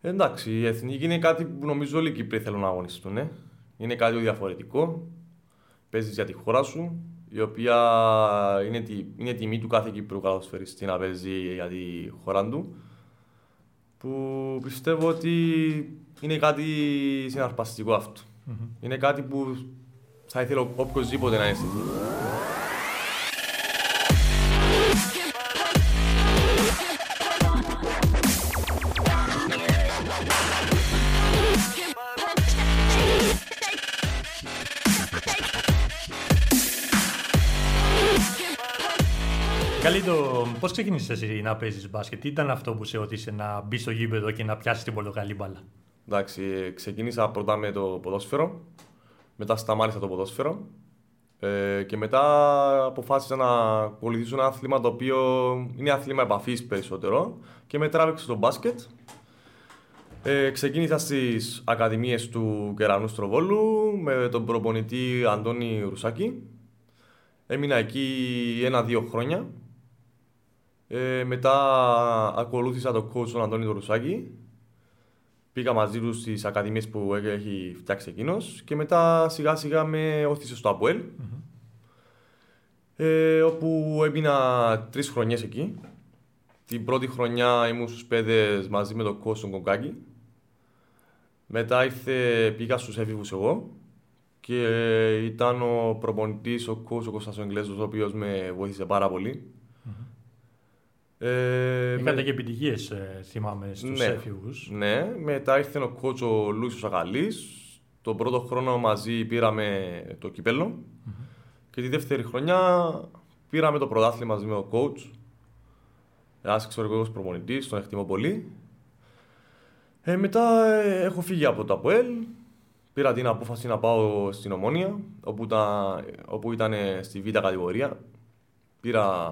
Εντάξει, η εθνική είναι κάτι που νομίζω όλοι οι Κύπροι θέλουν να αγωνιστούν. Ε. Είναι κάτι διαφορετικό. Παίζεις για τη χώρα σου, η οποία είναι, τη, είναι τιμή του κάθε Κύπρου καλοσφαιριστή να παίζει για τη χώρα του. Που πιστεύω ότι είναι κάτι συναρπαστικό αυτό. Mm-hmm. Είναι κάτι που θα ήθελα οποιοδήποτε να είναι στη Καλύτο, πώς ξεκίνησες εσύ να παίζεις μπάσκετ, τι ήταν αυτό που σε ότισε να μπεις στο γήπεδο και να πιάσεις την πορτοκαλί μπάλα; Εντάξει, ξεκίνησα πρώτα με το ποδόσφαιρο, μετά σταμάτησα το ποδόσφαιρο ε, και μετά αποφάσισα να ακολουθήσω ένα άθλημα το οποίο είναι άθλημα επαφής περισσότερο και με τράβηξε στο μπάσκετ. Ε, ξεκίνησα στις ακαδημίες του Κερανού Στροβόλου με τον προπονητή Αντώνη Ρουσάκη. Έμεινα εκεί ένα-δύο χρόνια ε, μετά ακολούθησα τον coach τον Αντώνη Ρουσάκη. Πήγα μαζί τους στις ακαδημίες που έχει φτιάξει εκείνος και μετά σιγά σιγά με όθησε στο αποελ Ε, όπου έμεινα τρεις χρονιές εκεί. Την πρώτη χρονιά ήμουν στους πέδες μαζί με τον coach τον Κογκάκη. Μετά ήρθε, πήγα στους έφηβους εγώ και ήταν ο προπονητής, ο coach ο Κώστας ο ο οποίος με βοήθησε πάρα πολύ. Ε, Είχατε με... και επιτυχίες, ε, θυμάμαι, στους ναι, έφηβου. Ναι, μετά ήρθε ο κότσο ο Λούισο Αγαλής. Τον πρώτο χρόνο μαζί πήραμε το κυπελο Και τη δεύτερη χρονιά πήραμε το πρωτάθλημα μαζί με τον coach. Ένα εξωτερικό προπονητής, τον εκτιμώ πολύ. Ε, μετά ε, έχω φύγει από το ΑΠΟΕΛ. Πήρα την απόφαση να πάω στην Ομόνια, όπου, ήταν, όπου ήταν στη β' κατηγορία. Πήρα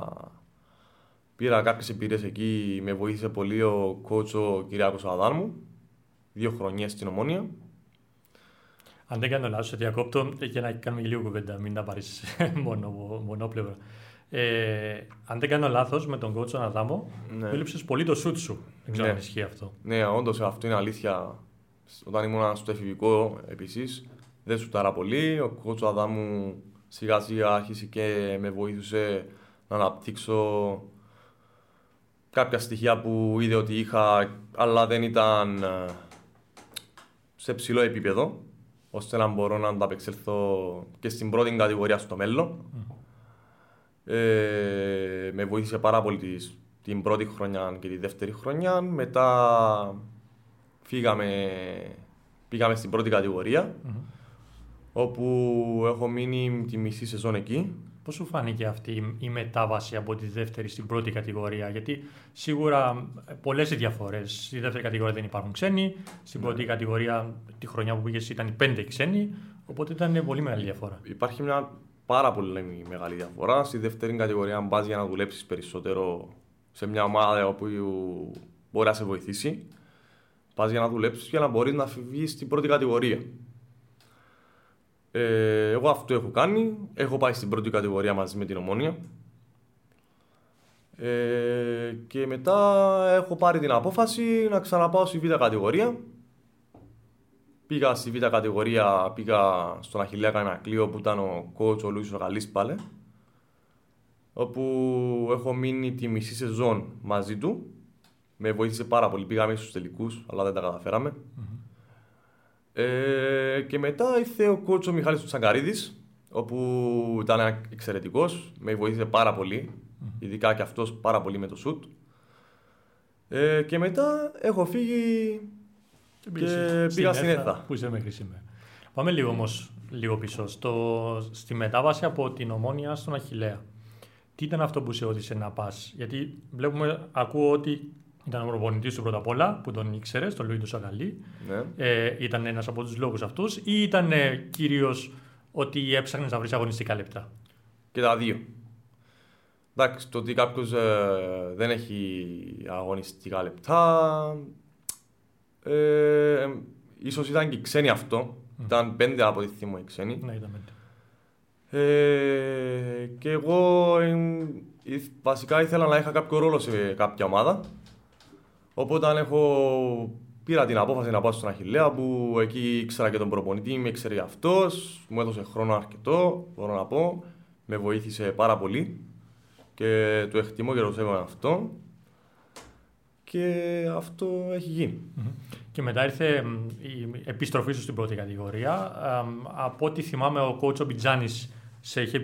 Πήρα κάποιες εμπειρίες εκεί, με βοήθησε πολύ ο κότσο Κυριάκος Αδάρμου. Δύο χρονιές στην Ομόνια. Αν δεν κάνω λάθος, σε διακόπτω για να κάνουμε λίγο κουβέντα, μην τα πάρεις μόνο, μονόπλευρο. Ε, αν δεν κάνω λάθος, με τον κότσο Αδάμο, ναι. έλειψες πολύ το σουτ σου. Δεν ξέρω ναι. αν ισχύει αυτό. Ναι, όντως αυτό είναι αλήθεια. Όταν ήμουν στο εφηβικό, επίσης, δεν σου τάρα πολύ. Ο κότσο Αδάμου σιγά σιγά άρχισε και με βοήθησε να αναπτύξω κάποια στοιχεία που είδε ότι είχα, αλλά δεν ήταν ε, σε ψηλό επίπεδο, ώστε να μπορώ να ανταπεξέλθω και στην πρώτη κατηγορία στο μέλλον. Ε, με βοήθησε πάρα πολύ την πρώτη χρονιά και τη δεύτερη χρονιά. Μετά φύγαμε, πήγαμε στην πρώτη όπου έχω μείνει τη μισή σεζόν εκεί. Πώς σου φάνηκε αυτή η μετάβαση από τη δεύτερη στην πρώτη κατηγορία, Γιατί σίγουρα πολλές οι διαφορές. Στη δεύτερη κατηγορία δεν υπάρχουν ξένοι. Στην πρώτη ναι. κατηγορία τη χρονιά που πήγες ήταν πέντε ξένοι. Οπότε ήταν πολύ μεγάλη διαφορά. Υπάρχει μια πάρα πολύ μεγάλη διαφορά. Στη δεύτερη κατηγορία, αν πας για να δουλέψεις περισσότερο σε μια ομάδα όπου μπορεί να σε βοηθήσει, πας για να δουλέψεις για να μπορείς να φύγεις στην πρώτη κατηγορία. Ε, εγώ αυτό έχω κάνει. Έχω πάει στην πρώτη κατηγορία μαζί με την Ομόνια. Ε, και μετά έχω πάρει την απόφαση να ξαναπάω στη β' κατηγορία. Πήγα στη β' κατηγορία, πήγα στον Αχιλέα ένα κλείο που ήταν ο coach ο Λούισος Γαλής πάλι. Όπου έχω μείνει τη μισή σεζόν μαζί του. Με βοήθησε πάρα πολύ. Πήγαμε στους τελικούς, αλλά δεν τα καταφεραμε ε, και μετά ήρθε ο κότσο Μιχάλης Τσαγκαρίδης, όπου ήταν εξαιρετικός, με βοήθησε πάρα πολύ, ειδικά και αυτός πάρα πολύ με το σουτ. Ε, και μετά έχω φύγει και, και πήγα στην ΕΘΑ. Που είσαι μέχρι σήμερα. Πάμε λίγο όμως λίγο πίσω. Στο, στη μετάβαση από την Ομόνια στον Αχηλέα. Τι ήταν αυτό που σε όδησε να πας, Γιατί βλέπουμε, ακούω ότι ήταν ο προπονητής του πρώτα απ' όλα, που τον ήξερες, τον Λουίδο Σαγαλή. Ναι. Ε, ήταν ένας από τους λόγους αυτούς, ή ήταν ε, κυρίως ότι έψαχνες να βρεις αγωνιστικά λεπτά; Και τα δύο. Εντάξει, το ότι κάποιος ε, δεν έχει αγωνιστικά λεπτά. Ε, ίσως ήταν και ξένοι αυτό. Mm. Ήταν πέντε από τη θυμό οι ξένοι. Ναι, ήταν πέντε. Ε, και εγώ ε, βασικά ήθελα να είχα κάποιο ρόλο σε κάποια ομάδα. Οπότε αν έχω πήρα την απόφαση να πάω στον Αχηλέα που εκεί ήξερα και τον προπονητή, με ήξερε αυτός, μου έδωσε χρόνο αρκετό, μπορώ να πω. Με βοήθησε πάρα πολύ και το εκτιμώ και το σέβομαι αυτό. Και αυτό έχει γίνει. Και μετά ήρθε η επιστροφή σου στην πρώτη κατηγορία. Από ό,τι θυμάμαι, ο κότσο Μπιτζάνης σε είχε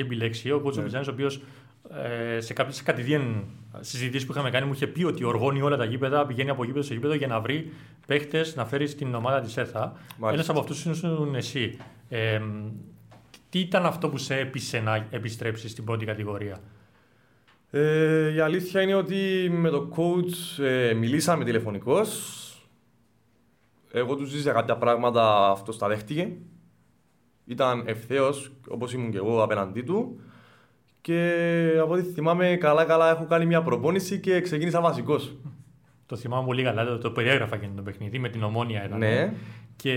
επιλέξει. Ο κότσο ναι. Μπιτζάνης, ο οποίος ε, σε κάποιες κατηδίαν συζητήσεις που είχαμε κάνει, μου είχε πει ότι οργώνει όλα τα γήπεδα, πηγαίνει από γήπεδο σε γήπεδο για να βρει παίχτες να φέρει στην ομάδα της ΕΘΑ. Ένας από αυτούς ήσουν εσύ. Ε, τι ήταν αυτό που σε έπεισε να επιστρέψεις στην πρώτη κατηγορία; Ε, η αλήθεια είναι ότι με το coach ε, μιλήσαμε τηλεφωνικώς. Εγώ τους ζήτησα κάποια πράγματα, αυτός τα δέχτηκε. Ήταν ευθέως, όπως ήμουν και εγώ απέναντί του. Και από ό,τι θυμάμαι, καλά-καλά έχω κάνει μια προπόνηση και ξεκίνησα βασικός. Το θυμάμαι πολύ καλά, το, το περιέγραφα και το παιχνίδι με την ομόνια ήταν. Ναι. Και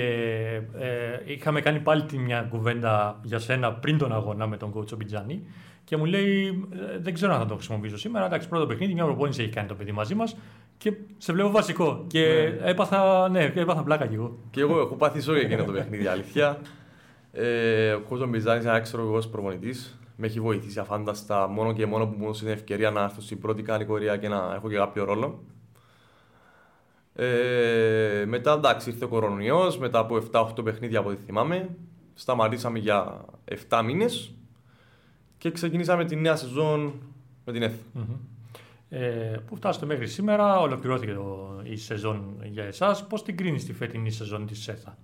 ε, είχαμε κάνει πάλι μια κουβέντα για σένα πριν τον αγώνα με τον coach Μπιτζάνη. Και μου λέει: «Ε, Δεν ξέρω αν θα το χρησιμοποιήσω σήμερα. Εντάξει, πρώτο παιχνίδι, μια προπόνηση έχει κάνει το παιδί μαζί μας. Και σε βλέπω βασικό. Και ναι. έπαθα, ναι, έπαθα πλάκα κι εγώ. Και εγώ έχω πάθει ζωή εκείνο το παιχνίδι, αλήθεια. Ε, ο Κόζο Μπιζάνη είναι ένα ξέρω εγώ προπονητής. Με έχει βοηθήσει αφάνταστα μόνο και μόνο που μου έδωσε την ευκαιρία να έρθω στην πρώτη κατηγορία και να έχω και κάποιο ρόλο. Ε, μετά εντάξει ήρθε ο κορονοϊός, μετά από 7-8 παιχνίδια από ό,τι θυμάμαι. Σταματήσαμε για 7 μήνες και ξεκινήσαμε τη νέα σεζόν με την ΕΘ. Mm-hmm. Ε, που φτάσατε μέχρι σήμερα, ολοκληρώθηκε το, η σεζόν για εσάς. Πώς την κρίνεις τη φετινή σεζόν της ΕΘΑ;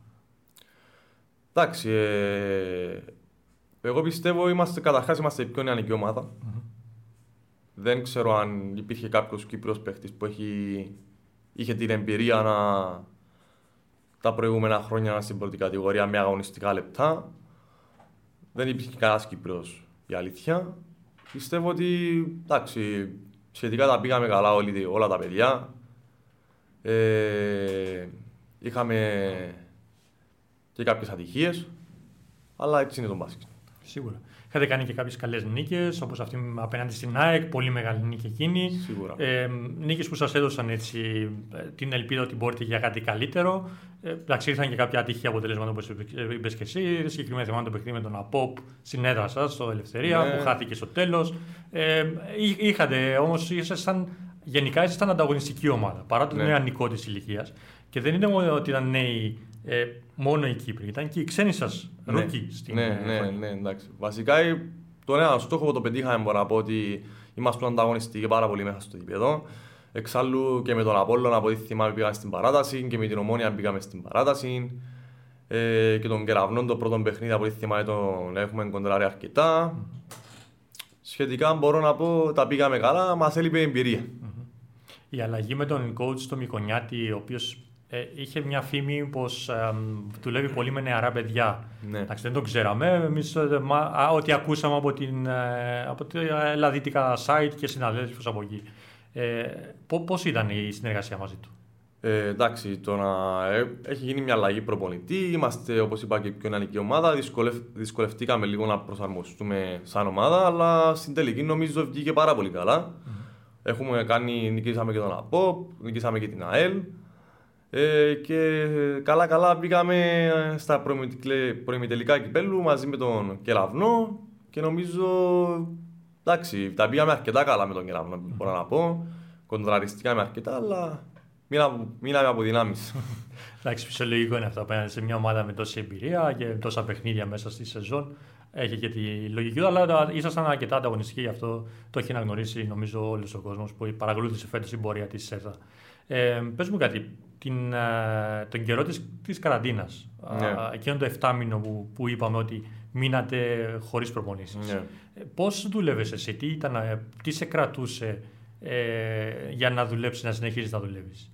Εντάξει, ε, εγώ πιστεύω είμαστε καταρχάς είμαστε η πιο νεανική ομάδα. Mm-hmm. Δεν ξέρω αν υπήρχε κάποιος Κύπρος παίχτης που έχει, είχε την εμπειρία να τα προηγούμενα χρόνια στην πρώτη κατηγορία με αγωνιστικά λεπτά. Δεν υπήρχε κανένας Κύπρος η αλήθεια. Πιστεύω ότι εντάξει, σχετικά τα πήγαμε καλά όλοι, όλα τα παιδιά. Ε, είχαμε και κάποιες ατυχίες, αλλά έτσι είναι το μπάσκετ. Σίγουρα. Είχατε κάνει και κάποιες καλές νίκες, όπως αυτή απέναντι στην ΑΕΚ, πολύ μεγάλη νίκη εκείνη. Σίγουρα. Ε, νίκες που σας έδωσαν έτσι, ε, την ελπίδα ότι μπορείτε για κάτι καλύτερο. Ε, εντάξει, ήρθαν και κάποια ατυχή αποτελέσματα όπως είπε και εσύ. Συγκεκριμένα θυμάμαι το παιχνίδι με τον ΑΠΟΠ στην έδρα σας, στο Ελευθερία, ναι. που χάθηκε στο τέλος. Ε, είχατε όμως, ήσασταν γενικά ήσασταν ανταγωνιστική ομάδα παρά το ναι. νεανικό της ηλικίας. Και δεν είναι μόνο ότι ήταν νέοι ε, μόνο οι Κύπριοι, ήταν και οι ξένοι σας ναι, rookie στην ναι, ναι, ναι, εντάξει. Βασικά το ένα στόχο που το πετύχαμε μπορώ να πω ότι είμαστε ανταγωνιστικοί πάρα πολύ μέσα στο γήπεδο. Εξάλλου και με τον Απόλλωνα από ό,τι θυμάμαι πήγαμε στην παράταση και με την Ομόνια πήγαμε στην παράταση. Ε, και τον Κεραυνό το πρώτο παιχνίδι από ό,τι θυμάμαι τον έχουμε κοντράρει αρκετά. Σχετικά μπορώ να πω τα πήγαμε καλά, μας έλειπε εμπειρία. Η αλλαγή με τον coach στο Μικονιάτη, ο οποίος ε, είχε μια φήμη πως ε, δουλεύει πολύ με νεαρά παιδιά. Ναι. Εντάξει, δεν το ξέραμε. Εμείς, ε, ό,τι ακούσαμε από, την, ε, από τα δυτικά site και συναδέλφους από εκεί. Ε, Πώς ήταν η συνεργασία μαζί του; Ε, εντάξει, το να έχει γίνει μια αλλαγή προπονητή. Είμαστε, όπως είπα, και πιο νεανική ομάδα. Δυσκολευ... Δυσκολευτήκαμε λίγο να προσαρμοστούμε σαν ομάδα, αλλά στην τελική νομίζω βγήκε πάρα πολύ καλά. Mm-hmm. Έχουμε κάνει, νικήσαμε και τον ΑΠΟΠ, νικήσαμε και την ΑΕΛ. Ε, και καλά καλά πήγαμε στα προημιτελικά κυπέλου μαζί με τον Κεραυνό και νομίζω εντάξει, τα πήγαμε αρκετά καλά με τον Κεραυνό, μπορώ να πω. Κοντραριστήκαμε αρκετά, αλλά μείναμε από δυνάμεις. Εντάξει, φυσιολογικό είναι αυτό απέναντι σε μια ομάδα με τόση εμπειρία και τόσα παιχνίδια μέσα στη σεζόν. Έχει και τη λογική του, αλλά ήσασταν αρκετά ανταγωνιστικοί γι' αυτό το έχει αναγνωρίσει νομίζω όλος ο κόσμος που παρακολούθησε φέτος την πορεία της ΣΕΘΑ. Ε, Πες μου κάτι, την, ε, τον καιρό της, της καραντίνας, ναι. εκείνο το 7 μήνο που, που είπαμε ότι μείνατε χωρίς προπονήσεις. Ναι. Ε, πώς δούλευες εσύ, τι, ήταν, ε, τι σε κρατούσε ε, για να δουλέψεις, να συνεχίσεις να δουλεύεις;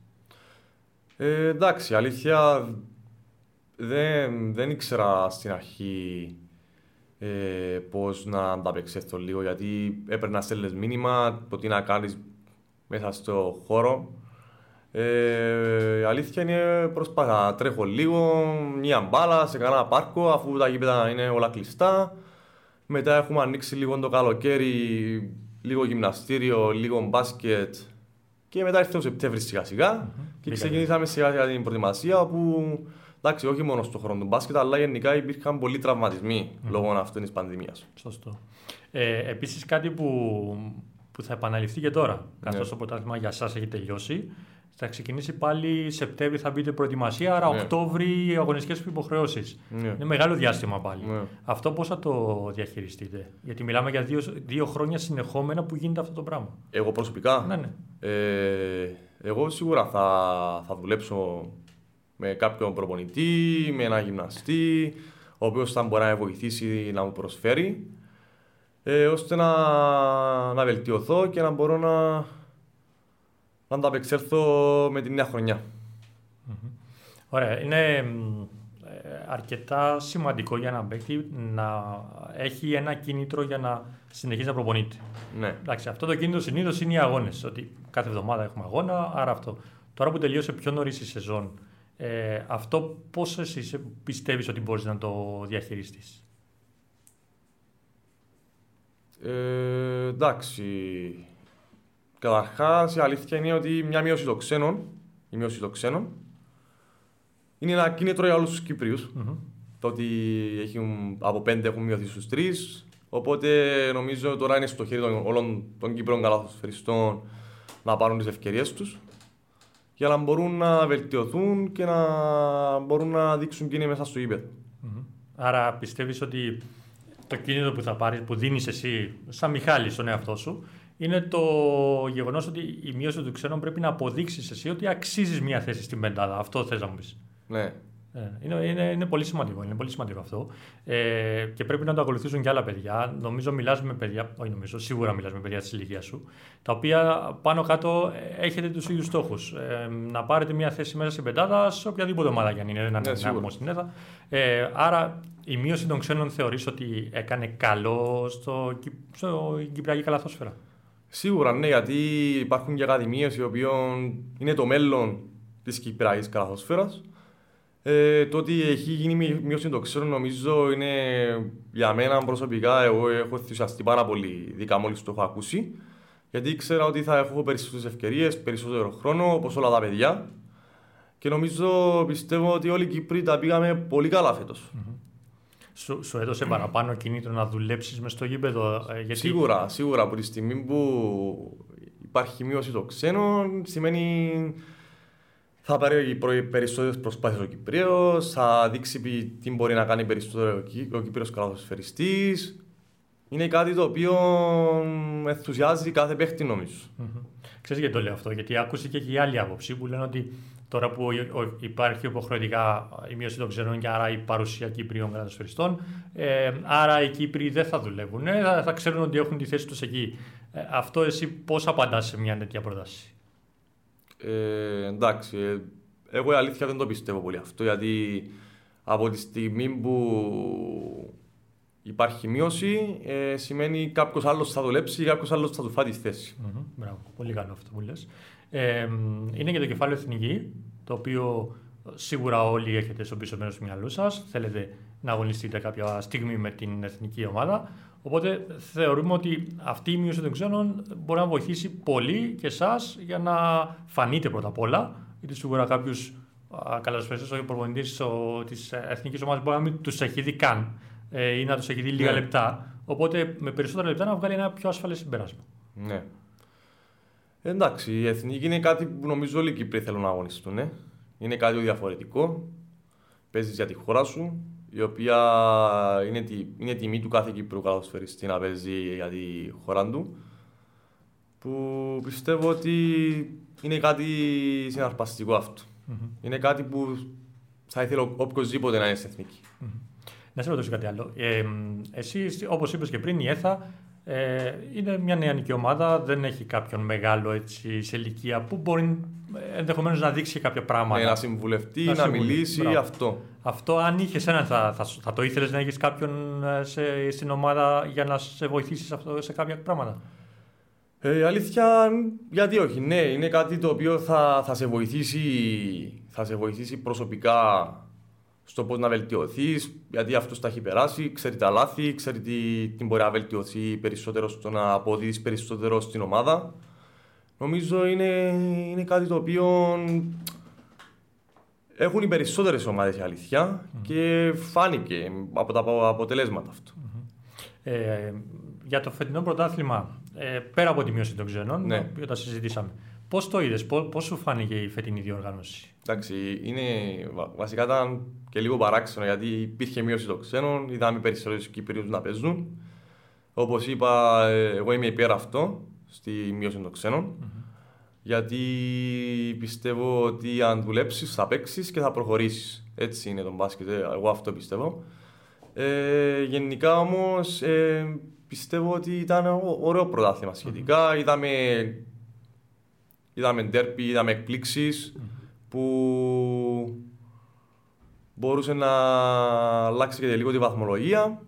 Ε, εντάξει, αλήθεια δεν, δεν ήξερα στην αρχή ε, πώς να ανταπεξέλθω λίγο γιατί έπαιρνα να στέλνεις μήνυμα το τι να κάνεις μέσα στο χώρο ε, η αλήθεια είναι προσπάθα. Τρέχω λίγο, μια μπάλα σε κανένα πάρκο, αφού τα γήπεδα είναι όλα κλειστά. Μετά έχουμε ανοίξει λίγο το καλοκαίρι, λίγο γυμναστήριο, λίγο μπάσκετ. Και μετά ήρθε ο Σεπτέμβρης σιγά σιγά mm-hmm. Και ξεκινήσαμε σιγά σιγά την προετοιμασία όπου εντάξει, όχι μόνο στον χρόνο του μπάσκετ, αλλά γενικά υπήρχαν πολλοί τραυματισμοί mm. λόγω αυτή της πανδημίας. Σωστό. Ε, Επίσης, κάτι που, που θα επαναληφθεί και τώρα, καθώς ναι. το πρωτάθλημα για εσά έχει τελειώσει, θα ξεκινήσει πάλι Σεπτέμβρη, θα μπείτε προετοιμασία, άρα ναι. Οκτώβρη οι αγωνιστικές υποχρεώσεις. Ναι. Είναι μεγάλο διάστημα πάλι. Ναι. Αυτό πώς θα το διαχειριστείτε, Γιατί μιλάμε για δύο, δύο χρόνια συνεχόμενα που γίνεται αυτό το πράγμα. Εγώ προσωπικά; Ναι, ναι. Ε, εγώ σίγουρα θα, θα δουλέψω με κάποιον προπονητή, με έναν γυμναστή, ο οποίος θα μπορεί να με βοηθήσει να μου προσφέρει, ε, ώστε να, να βελτιωθώ και να μπορώ να, να ανταπεξέλθω με τη νέα χρονιά. Ωραία. Είναι ε, αρκετά σημαντικό για έναν παίκτη να έχει ένα κίνητρο για να συνεχίσει να προπονείται. Ναι. Εντάξει, αυτό το κίνητρο συνήθως είναι οι αγώνες. Ότι κάθε εβδομάδα έχουμε αγώνα, άρα αυτό. Τώρα που τελείωσε πιο νωρίς η σεζόν, ε, αυτό πώς εσύ πιστεύεις ότι μπορείς να το διαχειριστείς; Ε, εντάξει, Καταρχάς, η αλήθεια είναι ότι μια μείωση των ξένων, η μείωση των ξένων, είναι ένα κίνητρο για όλους τους Κύπριους. Mm-hmm. Το ότι έχουν, από πέντε έχουν μειωθεί στους τρεις. Οπότε νομίζω τώρα είναι στο χέρι των, όλων των Κύπρων καλαθοσφαιριστών να πάρουν τις ευκαιρίες τους για να μπορούν να βελτιωθούν και να μπορούν να δείξουν και είναι μέσα στο γήπεδο. Mm-hmm. Άρα πιστεύεις ότι το κίνητρο που θα πάρεις, που δίνεις εσύ, σαν Μιχάλη στον εαυτό σου, είναι το γεγονός ότι η μείωση του ξένων πρέπει να αποδείξεις εσύ ότι αξίζεις μια θέση στην πεντάδα. Αυτό θες να μου πεις. Ναι. Ε, είναι, είναι, είναι, πολύ σημαντικό, είναι πολύ σημαντικό αυτό. Ε, και πρέπει να το ακολουθήσουν και άλλα παιδιά. Νομίζω μιλάς με παιδιά, όχι νομίζω, σίγουρα μιλάς με παιδιά της ηλικίας σου, τα οποία πάνω κάτω έχετε τους ίδιους στόχους. Ε, να πάρετε μια θέση μέσα στην πεντάδα σε οποιαδήποτε ομάδα κι αν είναι, ένα ναι, στην ΕΔΑ. Ε, άρα η μείωση των ξένων θεωρείς ότι έκανε καλό στο, στο Κυπριακή Καλαθόσφαιρα; Σίγουρα ναι, γιατί υπάρχουν και ακαδημίες οι οποίε είναι το μέλλον της Κυπριακής Καλαθόσφαιρας. Ε, το ότι έχει γίνει μείωση των ξένων νομίζω είναι για μένα προσωπικά. Εγώ έχω ενθουσιαστεί πάρα πολύ, ειδικά μόλις το έχω ακούσει. Γιατί ήξερα ότι θα έχω περισσότερες ευκαιρίες, περισσότερο χρόνο, όπως όλα τα παιδιά. Και νομίζω, πιστεύω ότι όλοι οι Κύπροι τα πήγαμε πολύ καλά φέτος. Mm-hmm σου, σου έδωσε παραπάνω κινήτρο να δουλέψεις μες στο γήπεδο. Ε, γιατί... Σίγουρα, σίγουρα. Από τη στιγμή που υπάρχει μείωση των ξένων, σημαίνει θα πάρει περισσότερες προσπάθειες ο Κυπρέος, θα δείξει τι μπορεί να κάνει περισσότερο ο Κύπριος καλαθοσφαιριστής. Είναι κάτι το οποίο ενθουσιάζει κάθε παίχτη νομίζω. Mm-hmm. Ξέρεις γιατί το λέω αυτό, γιατί άκουσε και, και η άλλη άποψη που λένε ότι Τώρα που υπάρχει υποχρεωτικά η μείωση των ξενών και άρα η παρουσία Κύπριων κρατοσφαιριστών, ε, άρα οι Κύπροι δεν θα δουλεύουν, ε, θα, θα ξέρουν ότι έχουν τη θέση τους εκεί. Ε, αυτό εσύ πώς απαντάς σε μια τέτοια πρόταση; Ε, εντάξει, ε, εγώ η αλήθεια δεν το πιστεύω πολύ αυτό, γιατί από τη στιγμή που υπάρχει μείωση, ε, σημαίνει κάποιος άλλος θα δουλέψει ή κάποιος άλλος θα του φάει τη θέση. Mm-hmm, μπράβο, πολύ καλό αυτό που λες. Ε, είναι και το κεφάλαιο εθνική, το οποίο σίγουρα όλοι έχετε στο πίσω μέρος του μυαλού σας. Θέλετε να αγωνιστείτε κάποια στιγμή με την εθνική ομάδα. Οπότε θεωρούμε ότι αυτή η μείωση των ξένων μπορεί να βοηθήσει πολύ και εσάς για να φανείτε πρώτα απ' όλα. Γιατί σίγουρα κάποιους καλασπέστε, ο προπονητής της εθνικής ομάδας μπορεί να μην τους έχει δει καν ε, ή να τους έχει δει λίγα ναι. λεπτά. Οπότε με περισσότερα λεπτά να βγάλει ένα πιο ασφαλές συμπέρασμα. Ναι. Εντάξει, η εθνική είναι κάτι που νομίζω όλοι οι Κύπροι θέλουν να αγωνιστούν. Ε. Είναι κάτι διαφορετικό. Παίζεις για τη χώρα σου, η οποία είναι, τη, είναι τιμή του κάθε Κύπρου καλοσφαιριστή να παίζει για τη χώρα του. Που πιστεύω ότι είναι κάτι συναρπαστικό αυτό. Mm-hmm. Είναι κάτι που θα ήθελε οποιοδήποτε να είναι στην εθνική. Mm-hmm. Να σε ρωτήσω κάτι άλλο. Ε, εσύ, όπως είπες και πριν, η ΕΘΑ ε, είναι μια νεανική ομάδα, δεν έχει κάποιον μεγάλο έτσι, σε ηλικία που μπορεί ενδεχομένως να δείξει κάποια πράγματα. Ναι, να συμβουλευτεί, να, να μιλήσει, Μπράβο. αυτό. Αυτό, αν είχες έναν, θα, θα, θα, το ήθελες να έχεις κάποιον ε, σε, στην ομάδα για να σε βοηθήσεις αυτό, σε κάποια πράγματα; Ε, αλήθεια, γιατί όχι. Ναι, είναι κάτι το οποίο θα, θα, σε, βοηθήσει, θα σε βοηθήσει προσωπικά στο πώς να βελτιωθείς, γιατί αυτός τα έχει περάσει, ξέρει τα λάθη, ξέρει τι, τι μπορεί να βελτιωθεί περισσότερο στο να αποδίδει περισσότερο στην ομάδα. Νομίζω είναι, είναι κάτι το οποίο έχουν οι περισσότερες ομάδες η αλήθεια και φάνηκε από τα αποτελέσματα αυτό. Ε, για το φετινό πρωτάθλημα, ε, πέρα από τη μείωση των ξένων, Ναι. που τα συζητήσαμε, πώς το είδες, πώς σου φάνηκε η φετινή διοργάνωση; Εντάξει, είναι, βα- βασικά ήταν και λίγο παράξενο γιατί υπήρχε μείωση των ξένων, είδαμε περισσότερου Κύπριου να παίζουν. Όπως είπα, ε, εγώ είμαι υπέρ αυτό στη μείωση των ξένων. Γιατί πιστεύω ότι αν δουλέψεις, θα παίξεις και θα προχωρήσεις. Έτσι είναι το μπάσκετ, ε, εγώ αυτό πιστεύω. Ε, γενικά όμως πιστεύω ότι ήταν ω- ωραίο πρωτάθλημα σχετικά. Είδαμε, είδαμε ντέρπι, είδαμε εκπλήξεις που μπορούσε να αλλάξει και λίγο τη βαθμολογία.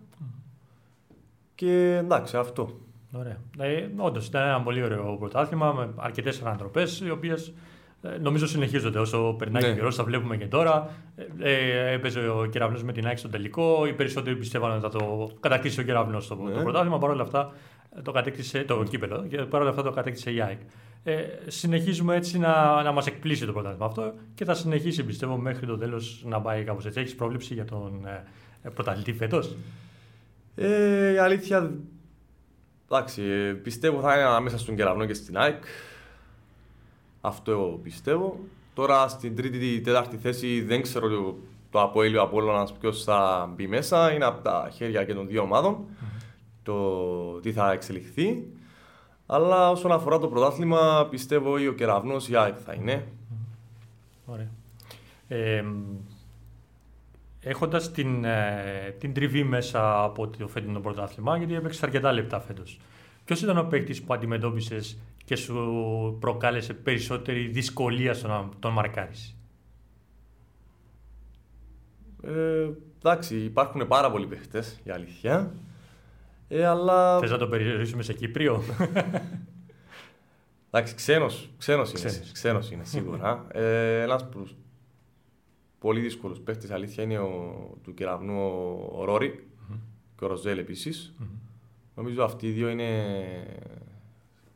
Και εντάξει, αυτό. Ωραία. Ε, Όντως ήταν ένα πολύ ωραίο πρωτάθλημα με αρκετές ανατροπές, οι οποίες νομίζω συνεχίζονται όσο περνάει Ναι. ο καιρός. Τα βλέπουμε και τώρα. Ε, ε, έπαιζε ο κεραυνός με την ΑΕΚ στο τελικό. Οι περισσότεροι πιστεύαν ότι θα το κατακτήσει ο κεραυνός στο Ναι. το πρωτάθλημα. Παρ' όλα αυτά ε, το κατέκτησε το κύπελο και παρ' όλα αυτά το κατέκτησε η ΑΕΚ. Ε, συνεχίζουμε έτσι να, να μας εκπλήσει το πρωτάθλημα αυτό και θα συνεχίσει πιστεύω μέχρι το τέλος να πάει κάπως έτσι. Έχεις πρόβλεψη για τον ε, πρωταθλητή φέτος; Ε, η αλήθεια, εντάξει, ε, πιστεύω θα είναι ανάμεσα στον Κεραυνό και στην ΑΕΚ. Αυτό εγώ πιστεύω. Τώρα στην τρίτη, τέταρτη θέση δεν ξέρω το, το Αποέλ ή ο Απόλλωνας ποιος θα μπει μέσα. Είναι από τα χέρια και των δύο ομάδων το τι θα εξελιχθεί. Αλλά όσον αφορά το πρωτάθλημα, πιστεύω ή ο Κεραυνός ή η ΑΕΚ θα είναι. Ωραία. Ε, έχοντας την, ε, την τριβή μέσα από το φετινό πρωτάθλημα, γιατί έπαιξε αρκετά λεπτά φέτος. Ποιος ήταν ο παίκτης που αντιμετώπισες και σου προκάλεσε περισσότερη δυσκολία στο να τον μαρκάρεις; Ε, εντάξει, υπάρχουν πάρα πολλοί παίχτες, η αλήθεια. Ε, αλλά Θες να τον περιορίσουμε σε Κύπριο; Εντάξει, ξένος, ξένος είναι, Ξένος. ξένος είναι σίγουρα. ε, ένας προς πολύ δύσκολος παίχτης, αλήθεια, είναι ο, του κεραυνού ο, ο ρορι και ο Ροζέλ επίσης. Νομίζω αυτοί οι δύο είναι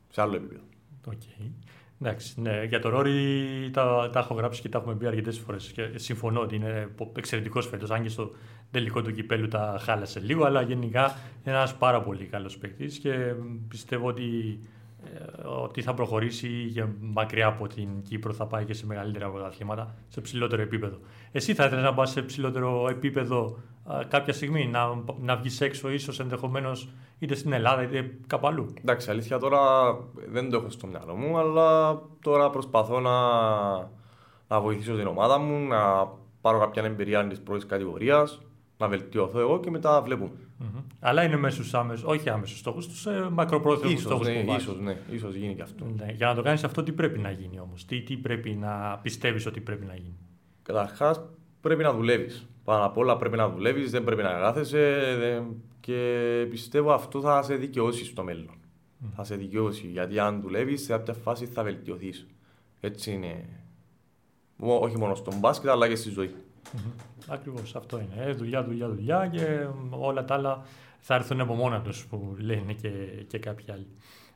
σε άλλο επίπεδο. Οκ. Εντάξει, ναι, για το Ρόρι τα, τα έχω γράψει και τα έχουμε πει αρκετές φορές. Συμφωνώ ότι είναι εξαιρετικός φέτος. Αν και στο τελικό του κυπέλλου τα χάλασε λίγο, αλλά γενικά είναι ένας πάρα πολύ καλός παίκτης και πιστεύω ότι, ε, ότι θα προχωρήσει και μακριά από την Κύπρο θα πάει και σε μεγαλύτερα πρωταθλήματα, σε ψηλότερο επίπεδο. Εσύ θα ήθελες να πας σε ψηλότερο επίπεδο α, κάποια στιγμή, να, να βγεις έξω, ίσως ενδεχομένως είτε στην Ελλάδα είτε κάπου αλλού; Εντάξει, αλήθεια τώρα δεν το έχω στο μυαλό μου, αλλά τώρα προσπαθώ να, να βοηθήσω την ομάδα μου, να πάρω κάποια εμπειρία της πρώτης κατηγορίας, να βελτιωθώ εγώ και μετά βλέπουμε. Μμμ. Αλλά είναι μέσα στου άμεσους, όχι άμεσους στόχους, στου ε, μακροπρόθεσμους Ίσως, στόχους ναι, που βάζεις. ίσως, ναι, ίσως γίνει και αυτό. Ναι, Για να το κάνεις αυτό, τι πρέπει να γίνει όμως, τι, τι πρέπει να πιστεύεις ότι πρέπει να γίνει; Καταρχάς, πρέπει να δουλεύεις. Πάνω απ' όλα πρέπει να δουλεύεις, δεν πρέπει να κάθεσαι δεν- και πιστεύω αυτό θα σε δικαιώσει στο μέλλον. Θα σε δικαιώσει γιατί αν δουλεύεις, σε κάποια φάση θα βελτιωθείς. Έτσι είναι. Μο- Όχι μόνο στον μπάσκετ, αλλά και στη ζωή. Ακριβώς αυτό είναι. Ε, δουλειά, δουλειά, δουλειά και μ, όλα τα άλλα θα έρθουν από μόνα τους που λένε και, και κάποιοι άλλοι.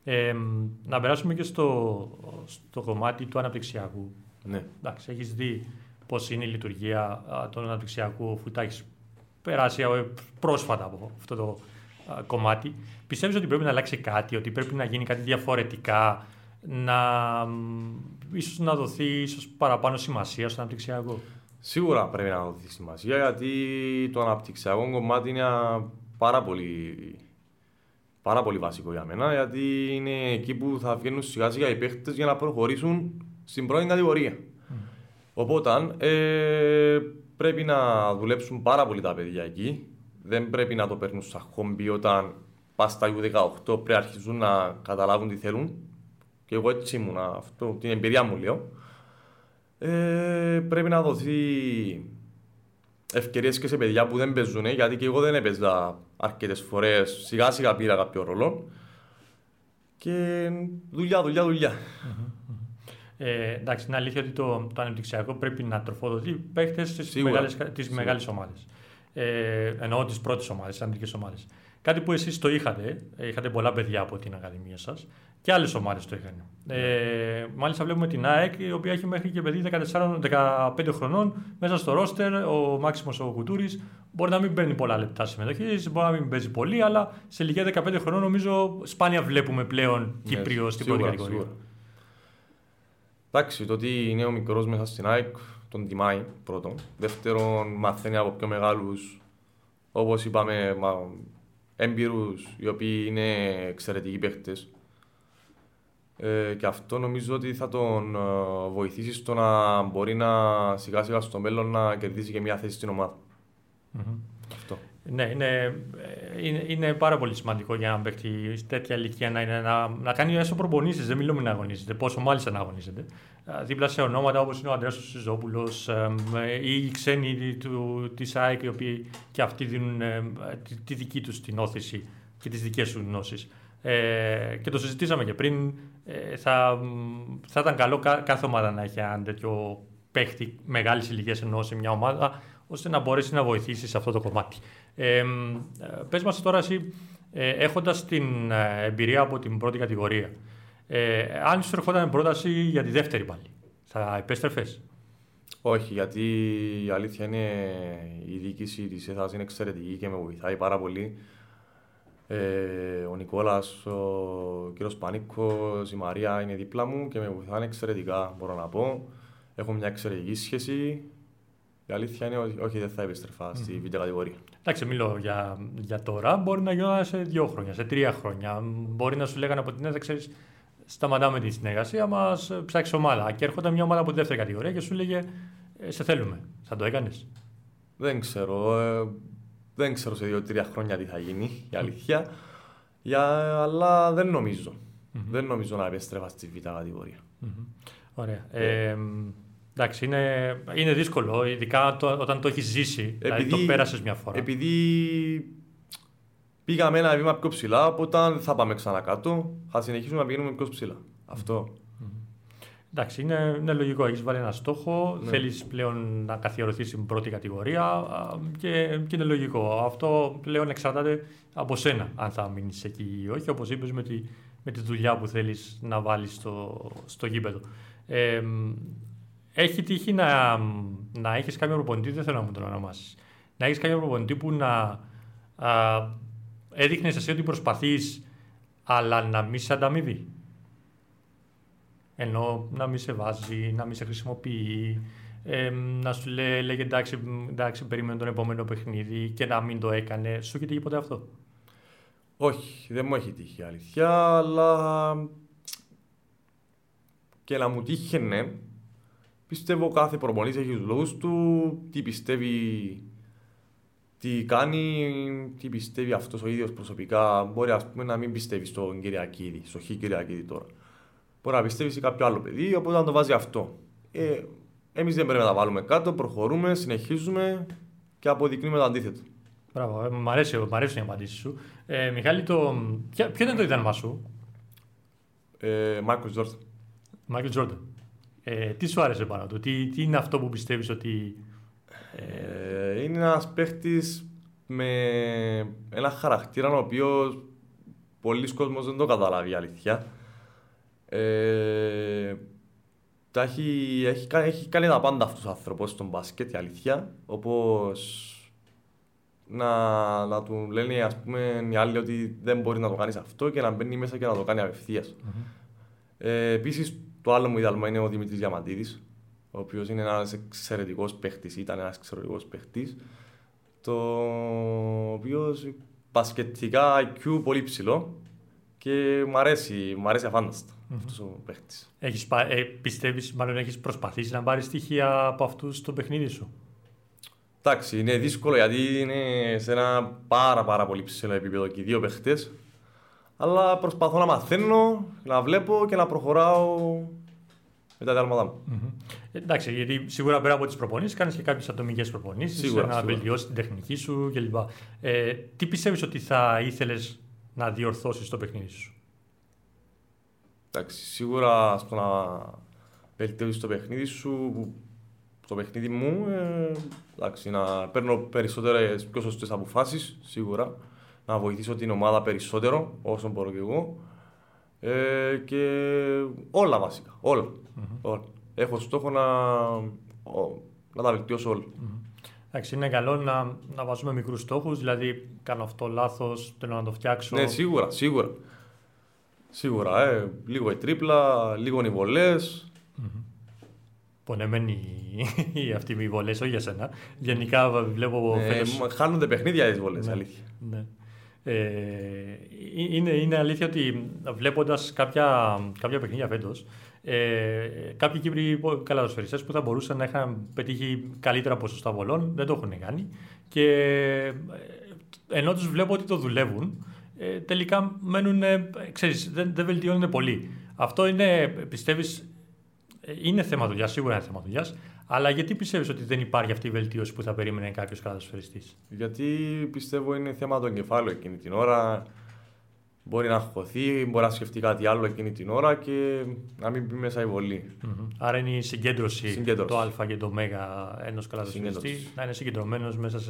Ε, μ, να περάσουμε και στο, στο κομμάτι του αναπτυξιακού. Ναι. Εντάξει, έχεις δει πώς είναι η λειτουργία α, του αναπτυξιακού αφού τα έχεις περάσει ε, πρόσφατα από αυτό το α, κομμάτι. Πιστεύεις ότι πρέπει να αλλάξει κάτι, ότι πρέπει να γίνει κάτι διαφορετικά, να μ, ίσως να δοθεί ίσως παραπάνω σημασία στο αναπτυξιακό; Σίγουρα πρέπει να δοθεί σημασία γιατί το αναπτυξιακό κομμάτι είναι ένα πάρα πολύ, πάρα πολύ βασικό για μένα γιατί είναι εκεί που θα βγαίνουν σιγά σιγά οι παίχτες για να προχωρήσουν στην πρώτη κατηγορία. Οπότε ε, πρέπει να δουλέψουν πάρα πολύ τα παιδιά εκεί. Δεν πρέπει να το παίρνουν σαν χόμπι όταν πας στα U18 πρέπει να αρχίζουν να καταλάβουν τι θέλουν. Και εγώ έτσι ήμουν, αυτό, την εμπειρία μου λέω. Ε, πρέπει να δοθεί ευκαιρίες και σε παιδιά που δεν παίζουν, γιατί και εγώ δεν έπαιζα αρκετές φορές. Σιγά σιγά πήρα κάποιο ρόλο. Και δουλειά, δουλειά, δουλειά. Ε, εντάξει, είναι αλήθεια ότι το, το ανεπτυξιακό πρέπει να τροφοδοτεί παίχτες της Σίγουρα. μεγάλη Σίγουρα. ομάδε. Ε, εννοώ τις πρώτες ομάδες, τις αντρικέ ομάδες. Κάτι που εσείς το είχατε, είχατε πολλά παιδιά από την Ακαδημία σας και άλλες ομάδες το είχαν. Ε, μάλιστα, βλέπουμε την ΑΕΚ, η οποία έχει μέχρι και παιδί 14-15 χρονών μέσα στο ρόστερ. Ο Μάξιμος ο Κουτούρης μπορεί να μην παίρνει πολλά λεπτά συμμετοχής, μπορεί να μην παίζει πολύ, αλλά σε ηλικία 15 χρονών νομίζω σπάνια βλέπουμε πλέον ναι, Κύπριο στην πρώτη κατηγορία. Εντάξει, το ότι είναι ο μικρός μέσα στην ΑΕΚ τον τιμάει πρώτον. Δεύτερον, μαθαίνει από πιο μεγάλους, όπως είπαμε, έμπειρους, οι οποίοι είναι εξαιρετικοί παίχτε. Ε, και αυτό νομίζω ότι θα τον ε, βοηθήσει στο να μπορεί να σιγά σιγά στο μέλλον να κερδίσει και μια θέση στην ομάδα. Mm-hmm. Αυτό. Ναι, είναι, είναι, είναι, πάρα πολύ σημαντικό για έναν παίχτη τέτοια ηλικία να, είναι, να, να κάνει έστω προπονήσεις. Δεν μιλούμε να αγωνίζεται, πόσο μάλιστα να αγωνίζεται. Δίπλα σε ονόματα όπως είναι ο Αντρέα Σιζόπουλο ή οι ξένοι της ΑΕΚ, οι οποίοι και αυτοί δίνουν τη, τη δική τους την όθηση και τις δικές τους γνώσεις. Ε, και το συζητήσαμε και πριν. Ε, θα, θα ήταν καλό κάθε ομάδα να έχει ένα τέτοιο παίχτη μεγάλης ηλικίας ενώ σε μια ομάδα, ώστε να μπορέσει να βοηθήσει σε αυτό το κομμάτι. Ε, πες μας τώρα εσύ, ε, έχοντας την ε, εμπειρία από την πρώτη κατηγορία, ε, αν σου ερχόταν πρόταση για τη δεύτερη πάλι, θα επέστρεφες; Όχι, γιατί η αλήθεια είναι η διοίκηση της ΕΘΑΣ είναι εξαιρετική και με βοηθάει πάρα πολύ. Ε, ο Νικόλας, ο κύριος Πανίκος, η Μαρία είναι δίπλα μου και με βοηθάνε εξαιρετικά, μπορώ να πω. Έχω μια εξαιρετική σχέση. Η αλήθεια είναι ότι όχι, δεν θα επιστρεφά mm. στη β' κατηγορία. Εντάξει, μιλώ για, για τώρα. Μπορεί να γίνει σε δύο χρόνια, σε τρία χρόνια. Μπορεί να σου λέγανε από την ΕΔΕ, ξέρεις, σταματάμε τη συνεργασία μας, ψάξει ομάδα. Και έρχονταν μια ομάδα από τη δεύτερη κατηγορία και σου λέγε, «Ε, σε θέλουμε. Θα το έκανες. Δεν ξέρω. Ε, δεν ξέρω σε δύο-τρία χρόνια τι θα γίνει, η αλήθεια. Για, αλλά δεν νομίζω. Mm-hmm. Δεν νομίζω να επιστρέφω στη β' κατηγορία. Mm-hmm. Ωραία. Ε, ε, εντάξει, είναι, είναι δύσκολο, ειδικά το, όταν το έχεις ζήσει. Επειδή, δηλαδή το πέρασες μια φορά. Επειδή πήγαμε ένα βήμα πιο ψηλά, οπότε θα πάμε ξανά κάτω. Θα συνεχίσουμε να πηγαίνουμε πιο ψηλά. Mm-hmm. Αυτό. Εντάξει, είναι, είναι λογικό. Έχεις βάλει ένα στόχο, ναι. θέλεις πλέον να καθιερωθείς στην πρώτη κατηγορία και, και είναι λογικό. Αυτό πλέον εξαρτάται από σένα, αν θα μείνεις εκεί ή όχι, όπως είπες, με τη, με τη δουλειά που θέλεις να βάλεις στο, στο γήπεδο. Ε, έχει τύχει να, να έχεις κάποιο προπονητή, δεν θέλω να μου τον ονομάσεις. Να έχεις κάποιο προπονητή που να έδειχνες εσύ ότι προσπαθείς, αλλά να μην σε ανταμείβει. Ενώ να μην σε βάζει, να μην σε χρησιμοποιεί, ε, να σου λέει, λέγε εντάξει, εντάξει, περίμενε τον επόμενο παιχνίδι και να μην το έκανε. Σου έχει τύχει ποτέ αυτό; Όχι, δεν μου έχει τύχει αλήθεια, αλλά και να μου τύχαινε, πιστεύω κάθε προπονητής έχει τους λόγους του, τι πιστεύει, τι κάνει, τι πιστεύει αυτός ο ίδιος προσωπικά. Μπορεί ας πούμε να μην πιστεύεις στον Κυριακίδη, στο Χ Κυριακίδη τώρα. Μπορεί να πιστεύεις σε κάποιο άλλο παιδί, οπότε να το βάζει αυτό. Ε, Εμείς δεν πρέπει να τα βάλουμε κάτω, προχωρούμε, συνεχίζουμε και αποδεικνύουμε το αντίθετο. Μπράβο, ε, μου αρέσει, μ αρέσουν οι απαντήσεις σου. Ε, Μιχάλη, το... ποιο, ποιο ήταν το ιδανικό σου, ε, Μάρκος Τζόρνταν. Μάικλ Τζόρνταν. Ε, τι σου άρεσε πάνω του, τι, τι είναι αυτό που πιστεύεις ότι. Ε... είναι ένας παίχτης με ένα χαρακτήρα ο οποίος πολλοί κόσμοι δεν το καταλάβει αλήθεια. Ε, τα έχει, έχει, έχει κάνει τα πάντα αυτός ο άνθρωπος στον μπάσκετ, η αλήθεια. Όπως να, να του λένε ας πούμε οι άλλοι ότι δεν μπορεί να το κάνεις αυτό και να μπαίνει μέσα και να το κάνει απευθείας. Mm-hmm. Ε, Επίσης, το άλλο μου ιδανικό είναι ο Δημήτρης Διαμαντίδης, ο οποίος είναι ένας εξαιρετικός παίχτης, ήταν ένας εξαιρετικός παίχτης, το οποίος πασχετικά IQ πολύ ψηλό και μου αρέσει, μου αρέσει αφάνταστα mm-hmm. αυτός ο παίχτης. Ε, Πιστεύεις, μάλλον έχεις προσπαθήσει να πάρεις στοιχεία από αυτούς στο παιχνίδι σου; Εντάξει, είναι δύσκολο γιατί είναι σε ένα πάρα, πάρα πολύ ψηλό επίπεδο και οι δύο παίχτες. Αλλά προσπαθώ να μαθαίνω, να βλέπω και να προχωράω με τα διάλματά μου. Mm-hmm. Εντάξει, γιατί σίγουρα πέρα από τις προπονήσεις κάνεις και κάποιες ατομικές προπονήσεις να βελτιώσεις την τεχνική σου κλπ. Ε, τι πιστεύεις ότι θα ήθελες να διορθώσεις το παιχνίδι σου; Εντάξει, σίγουρα στο να βελτιώσεις το παιχνίδι σου, το παιχνίδι μου, ε, εντάξει, να παίρνω περισσότερες πιο σωστές αποφάσεις, σίγουρα. Να βοηθήσω την ομάδα περισσότερο όσο μπορώ και εγώ. Ε, και όλα βασικά. Όλα. όλα. Έχω στόχο να, να τα βελτιώσω όλα. Εντάξει, είναι καλό να, να βάζουμε μικρούς στόχους, δηλαδή κάνω αυτό λάθος, θέλω να το φτιάξω. Ναι, σίγουρα, σίγουρα. Σίγουρα, ε, λίγο η τρίπλα, λίγο οι βολές. Mm-hmm. Πονεμένοι αυτοί οι βολές, όχι για σένα. Γενικά βλέπω. Ναι, φέτος... Χάνονται παιχνίδια οι βολές, ναι, αλήθεια. Ναι. Ε, είναι, είναι αλήθεια ότι βλέποντας κάποια, κάποια παιχνίδια φέτος, ε, κάποιοι Κύπροι καλαδοσφαιριστές που θα μπορούσαν να είχαν πετύχει καλύτερα ποσοστά βολών, δεν το έχουν κάνει. Και ε, ενώ τους βλέπω ότι το δουλεύουν, ε, τελικά μένουν, ε, ξέρεις, δεν, δεν βελτιώνουν πολύ. Αυτό είναι, πιστεύεις, ε, είναι θέμα δουλειάς, σίγουρα είναι θέμα δουλειάς. Αλλά γιατί πιστεύεις ότι δεν υπάρχει αυτή η βελτίωση που θα περίμενε κάποιος κατασφαιριστής; Γιατί πιστεύω είναι θέμα του εγκεφάλου εκείνη την ώρα μπορεί να χωθεί, μπορεί να σκεφτεί κάτι άλλο εκείνη την ώρα και να μην πει μέσα η βολή. Mm-hmm. Άρα είναι η συγκέντρωση, συγκέντρωση. το Α και το Μ ενός καλαθοσφαιριστή να είναι συγκεντρωμένος μέσα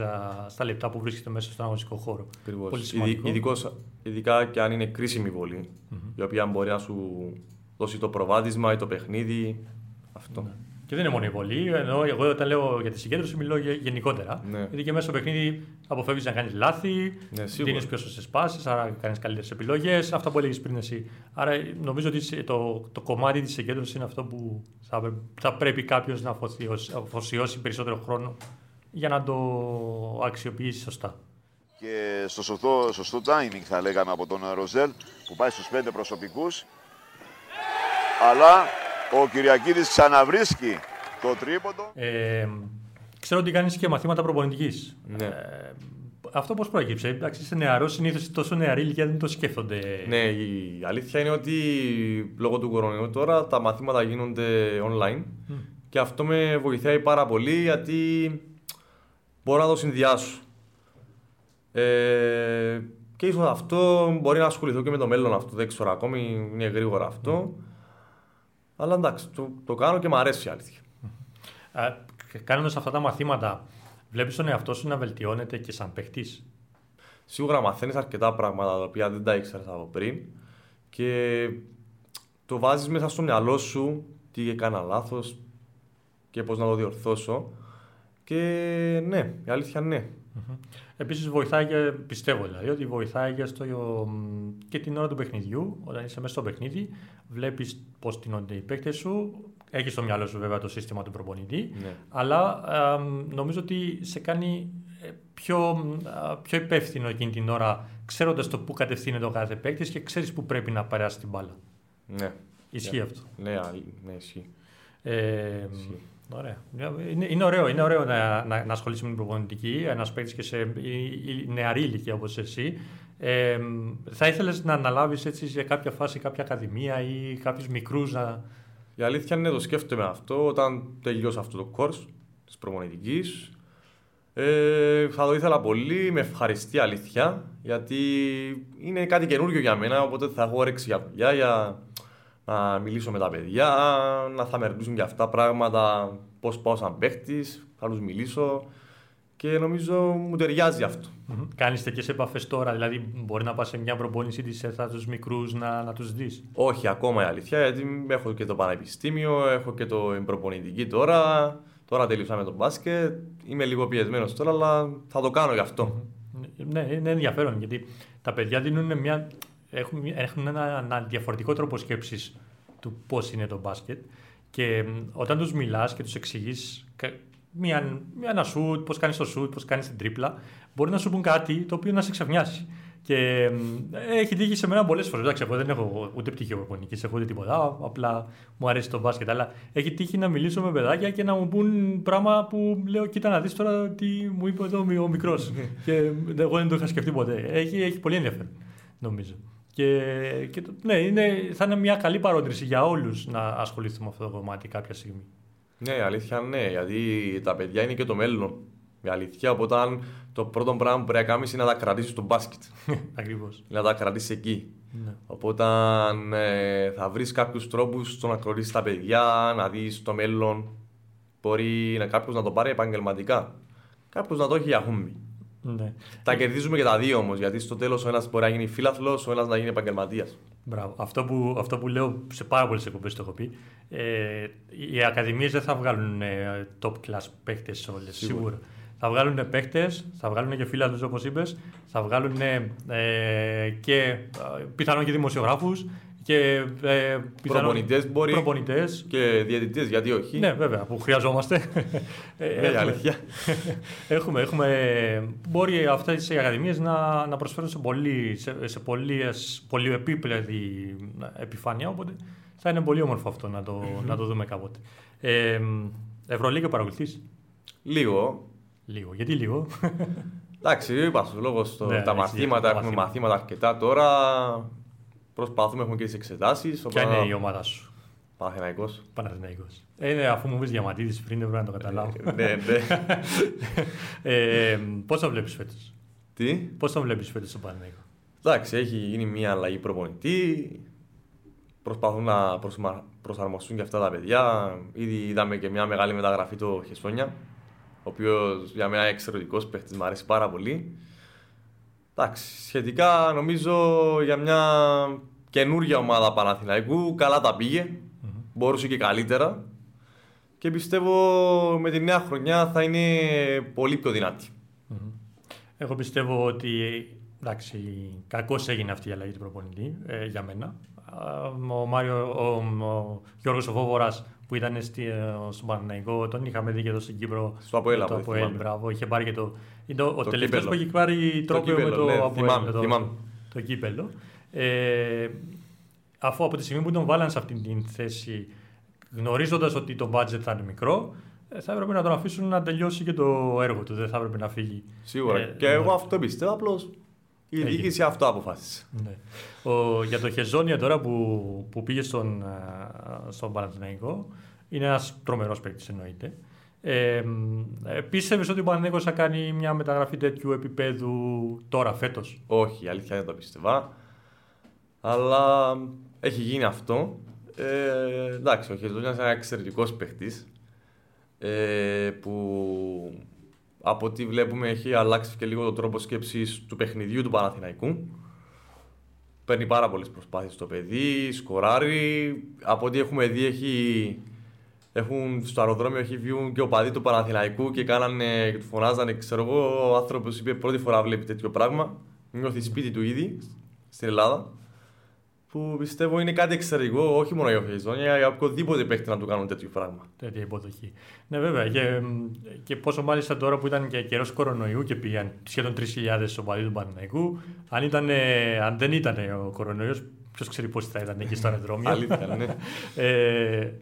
στα λεπτά που βρίσκεται μέσα στον αγωνιστικό χώρο. Πολύ σημαντικό. Ειδικώς, ειδικά και αν είναι κρίσιμη βολή, mm-hmm. η οποία μπορεί να σου δώσει το προβάδισμα ή το παιχνίδι. Αυτό. Ναι. Και δεν είναι μόνο η βολή. Ενώ εγώ όταν λέω για τη συγκέντρωση μιλώ γενικότερα. Ναι. Γιατί και μέσα στο παιχνίδι αποφεύγεις να κάνεις λάθη, ναι, δίνεις πιο σωστές πάσεις, άρα κάνεις καλύτερες επιλογές. Αυτά που έλεγες πριν εσύ. Άρα νομίζω ότι το, το κομμάτι της συγκέντρωσης είναι αυτό που θα, θα πρέπει κάποιος να αφοσιώσει περισσότερο χρόνο για να το αξιοποιήσει σωστά. Και στο σωστό, σωστό timing θα λέγαμε από τον Ροζέλ που πάει στους πέντε προσωπικούς. Αλλά ο Κυριακίδης ξαναβρίσκει το τρίποντο. Ε, ξέρω ότι κάνεις και μαθήματα προπονητικής. Ναι. Ε, αυτό πώς προέκυψε, εντάξει, είσαι νεαρός, συνήθως τόσο νεαρή ηλικία δεν το σκέφτονται. Ναι, η αλήθεια είναι ότι λόγω του κορονοϊού τώρα τα μαθήματα γίνονται online και αυτό με βοηθάει πάρα πολύ γιατί μπορώ να το συνδυάσω. Ε, και ίσως αυτό μπορεί να ασχοληθώ και με το μέλλον αυτό, δεν ξέρω ακόμη, είναι γρήγορα αυτό. Αλλά εντάξει, το, το κάνω και μου αρέσει η αλήθεια. Κάνοντας αυτά τα μαθήματα, βλέπεις τον εαυτό σου να βελτιώνεται και σαν παιχτή. Σίγουρα μαθαίνεις αρκετά πράγματα τα οποία δεν τα ήξερες από πριν και το βάζεις μέσα στο μυαλό σου τι έκανα λάθος και πώς να το διορθώσω. Και ναι, η αλήθεια ναι. Mm-hmm. Επίσης βοηθάει και πιστεύω δηλαδή ότι βοηθάει και, στο, και την ώρα του παιχνιδιού. Όταν είσαι μέσα στο παιχνίδι, βλέπεις πώς τίνονται οι παίκτες σου. Έχει στο μυαλό σου βέβαια το σύστημα του προπονητή. Ναι. Αλλά νομίζω ότι σε κάνει ε, πιο, πιο υπεύθυνο εκείνη την ώρα, ξέροντας το πού κατευθύνεται ο κάθε παίκτης και ξέρεις πού πρέπει να περάσει την μπάλα. Ναι. Ισχύει αυτό. Ναι, ναι ισχύει. Ε, ισχύει. Ωραία. Είναι, είναι ωραίο, είναι ωραίο να, να, να ασχολείσαι με την προπονητική, ένας παίκτης και σε νεαρή ηλικία όπως εσύ. Ε, θα ήθελες να αναλάβεις έτσι σε κάποια φάση κάποια ακαδημία ή κάποιους μικρούς να. Η αλήθεια είναι το σκέφτομαι αυτό όταν τελειώσω αυτό το course της προπονητικής. Ε, θα το ήθελα πολύ, με ευχαριστεί αλήθεια, γιατί είναι κάτι καινούριο για μένα, οπότε θα έχω όρεξη για δουλειά, για να μιλήσω με τα παιδιά, να θα με ρωτήσουν για αυτά πράγματα, πώς πάω σαν παίχτης, θα τους μιλήσω και νομίζω μου ταιριάζει αυτό. Mm-hmm. Κάνεις τέτοιες επαφές τώρα, δηλαδή μπορεί να πας σε μια προπόνηση της ΕΘΑ τους μικρούς να, να τους δεις; Όχι, ακόμα η αλήθεια, γιατί έχω και το πανεπιστήμιο, έχω και το προπονητική τώρα. Τώρα τελείωσα με το μπάσκετ. Είμαι λίγο πιεσμένος τώρα, αλλά θα το κάνω γι' αυτό. Mm-hmm. Ναι, είναι ενδιαφέρον γιατί τα παιδιά δίνουν μια έχουν, έχουν ένα, ένα διαφορετικό τρόπο σκέψης του πώς είναι το μπάσκετ. Και όταν τους μιλάς και τους εξηγείς μια, μια, ένα σουτ, πώς κάνεις το σουτ, πώς κάνεις την τρίπλα, μπορεί να σου πούν κάτι το οποίο να σε ξαφνιάσει. Και έχει τύχει σε μένα πολλές φορές. Εντάξει, εγώ δεν έχω ούτε πτυχίο προπονική, έχω ούτε τίποτα. Απλά μου αρέσει το μπάσκετ. Αλλά έχει τύχει να μιλήσω με παιδάκια και να μου πούν πράγμα που λέω: Κοίτα να δεις τώρα τι μου είπε εδώ ο μικρός. και εγώ δεν το είχα σκεφτεί ποτέ. Έχει, έχει πολύ ενδιαφέρον, νομίζω. Και, και ναι, είναι, θα είναι μια καλή παρότριση για όλους να ασχοληθούν με αυτό το κομμάτι κάποια στιγμή. Ναι, αλήθεια ναι, γιατί τα παιδιά είναι και το μέλλον. Η αλήθεια, οπότε το πρώτο πράγμα που πρέπει να κάνεις είναι να τα κρατήσεις στο μπάσκετ. Ακριβώς. Να τα κρατήσεις εκεί. Ναι. Οπότε ε, θα βρεις κάποιους τρόπους στο να κρατήσει τα παιδιά, να δεις το μέλλον. Μπορεί κάποιος να το πάρει επαγγελματικά. Κάποιος να το έχει για χούμπι. Ναι. Τα κερδίζουμε και τα δύο όμως. Γιατί στο τέλος ο ένας μπορεί να γίνει φίλαθλος, ο ένας να γίνει επαγγελματίας. Μπράβο. Αυτό που, αυτό που λέω σε πάρα πολλές εκπομπές το έχω πει. Ε, οι ακαδημίες δεν θα βγάλουν ε, top class παίχτε όλες. Σίγουρα. Θα βγάλουν παίχτε, θα βγάλουν και φίλαθλους όπως είπες, θα βγάλουν ε, και ε, πιθανόν και δημοσιογράφους και ε, προπονητές μπορεί προπονητές. και διαιτητές, γιατί όχι. Ναι, βέβαια, που χρειαζόμαστε. Ε, έχουμε, αλήθεια. έχουμε, έχουμε, μπορεί αυτές οι ακαδημίες να, να προσφέρουν σε πολύ, σε, σε πολύ, επίπεδη επιφάνεια, οπότε θα είναι πολύ όμορφο αυτό να το, να το δούμε κάποτε. Ε, Ευρωλίγα παρακολουθείς; Λίγο. Λίγο. Γιατί λίγο; Εντάξει, είπα λόγω ναι, τα μαθήματα, έχουμε μαθήματα αρκετά τώρα. Προσπαθούμε, έχουμε και τις εξετάσεις. Ποια είναι η ομάδα σου; Παναθυναϊκό. Παναθυναϊκό. Ε, ναι, αφού μου πει διαματίδη πριν, δεν πρέπει να το καταλάβω. Ε, ναι, ναι. ε, Πώς το βλέπεις φέτος; Τι; Πώς το βλέπεις φέτος στον Παναθυναϊκό. Εντάξει, έχει γίνει μια αλλαγή προπονητή. Προσπαθούν να προσαρμοστούν και αυτά τα παιδιά. Ήδη είδαμε και μια μεγάλη μεταγραφή το Χεσόνια. Ο οποίος για μένα είναι εξαιρετικός παίχτη, μου αρέσει πάρα πολύ. Εντάξει, σχετικά νομίζω για μια καινούργια ομάδα Παναθηναϊκού καλά τα πήγε. Μπορούσε και καλύτερα. Και πιστεύω με τη νέα χρονιά θα είναι πολύ πιο δυνατη Εγώ πιστεύω ότι εντάξει, κακώς έγινε αυτή η αλλαγή του προπονητή ε, για μένα. Ο, Μάριο, ο, ο Γιώργος που ήταν στη, ε, στον Παναγενικό, τον είχαμε δει και εδώ στην Κύπρο. Στο Αποέλ, το Αποέλ, μπράβο. Είχε πάρει και το. Είναι ο το τελευταίος που έχει πάρει τρόπο με το ναι, Αποέλ. Θυμάμαι, το, θυμάμαι. το κύπελο. Ε, αφού από τη στιγμή που τον βάλαν σε αυτήν την θέση, γνωρίζοντας ότι το budget θα είναι μικρό, ε, θα έπρεπε να τον αφήσουν να τελειώσει και το έργο του. Δεν θα έπρεπε να φύγει. Σίγουρα. Ε, και εγώ αυτό πιστεύω. Απλώς η διοίκηση αυτό αποφάσισε. Ναι. Ο, για το Χεζόνια τώρα που, που πήγε στον, στον Παναθηναϊκό, είναι ένας τρομερός παίκτης εννοείται. Ε, Πίστευες ότι ο Παναθηναϊκός θα κάνει μια μεταγραφή τέτοιου επίπεδου τώρα, φέτος; Όχι, η αλήθεια δεν το πίστευα. Αλλά έχει γίνει αυτό. Ε, εντάξει, ο Χεζόνια είναι ένας εξαιρετικός παίκτη. Ε, που από ό,τι βλέπουμε έχει αλλάξει και λίγο το τρόπο σκέψης του παιχνιδιού του Παναθηναϊκού. Παίρνει πάρα πολλές προσπάθειες στο παιδί, σκοράρει. Από ό,τι έχουμε δει, έχει, έχουν, στο αεροδρόμιο έχει βγει και ο παδί του Παναθηναϊκού και κάνανε, και του φωνάζανε. Ξέρω εγώ, ο άνθρωπος είπε πρώτη φορά βλέπει τέτοιο πράγμα. Νιώθει σπίτι του ήδη στην Ελλάδα που πιστεύω είναι κάτι εξαιρετικό, όχι μόνο για Χεζόνια, για οποιοδήποτε παίχτη να του κάνουν τέτοιο πράγμα. Τέτοια υποδοχή. Ναι, βέβαια. Και, και πόσο μάλιστα τώρα που ήταν και καιρός κορονοϊού και πήγαν σχεδόν 3.000 οπαδοί του Παναναϊκού, αν, αν δεν ήταν ο κορονοϊός, ποιος ξέρει πώς θα ήταν εκεί στο αεροδρόμιο. Αλήθεια, ναι. ε,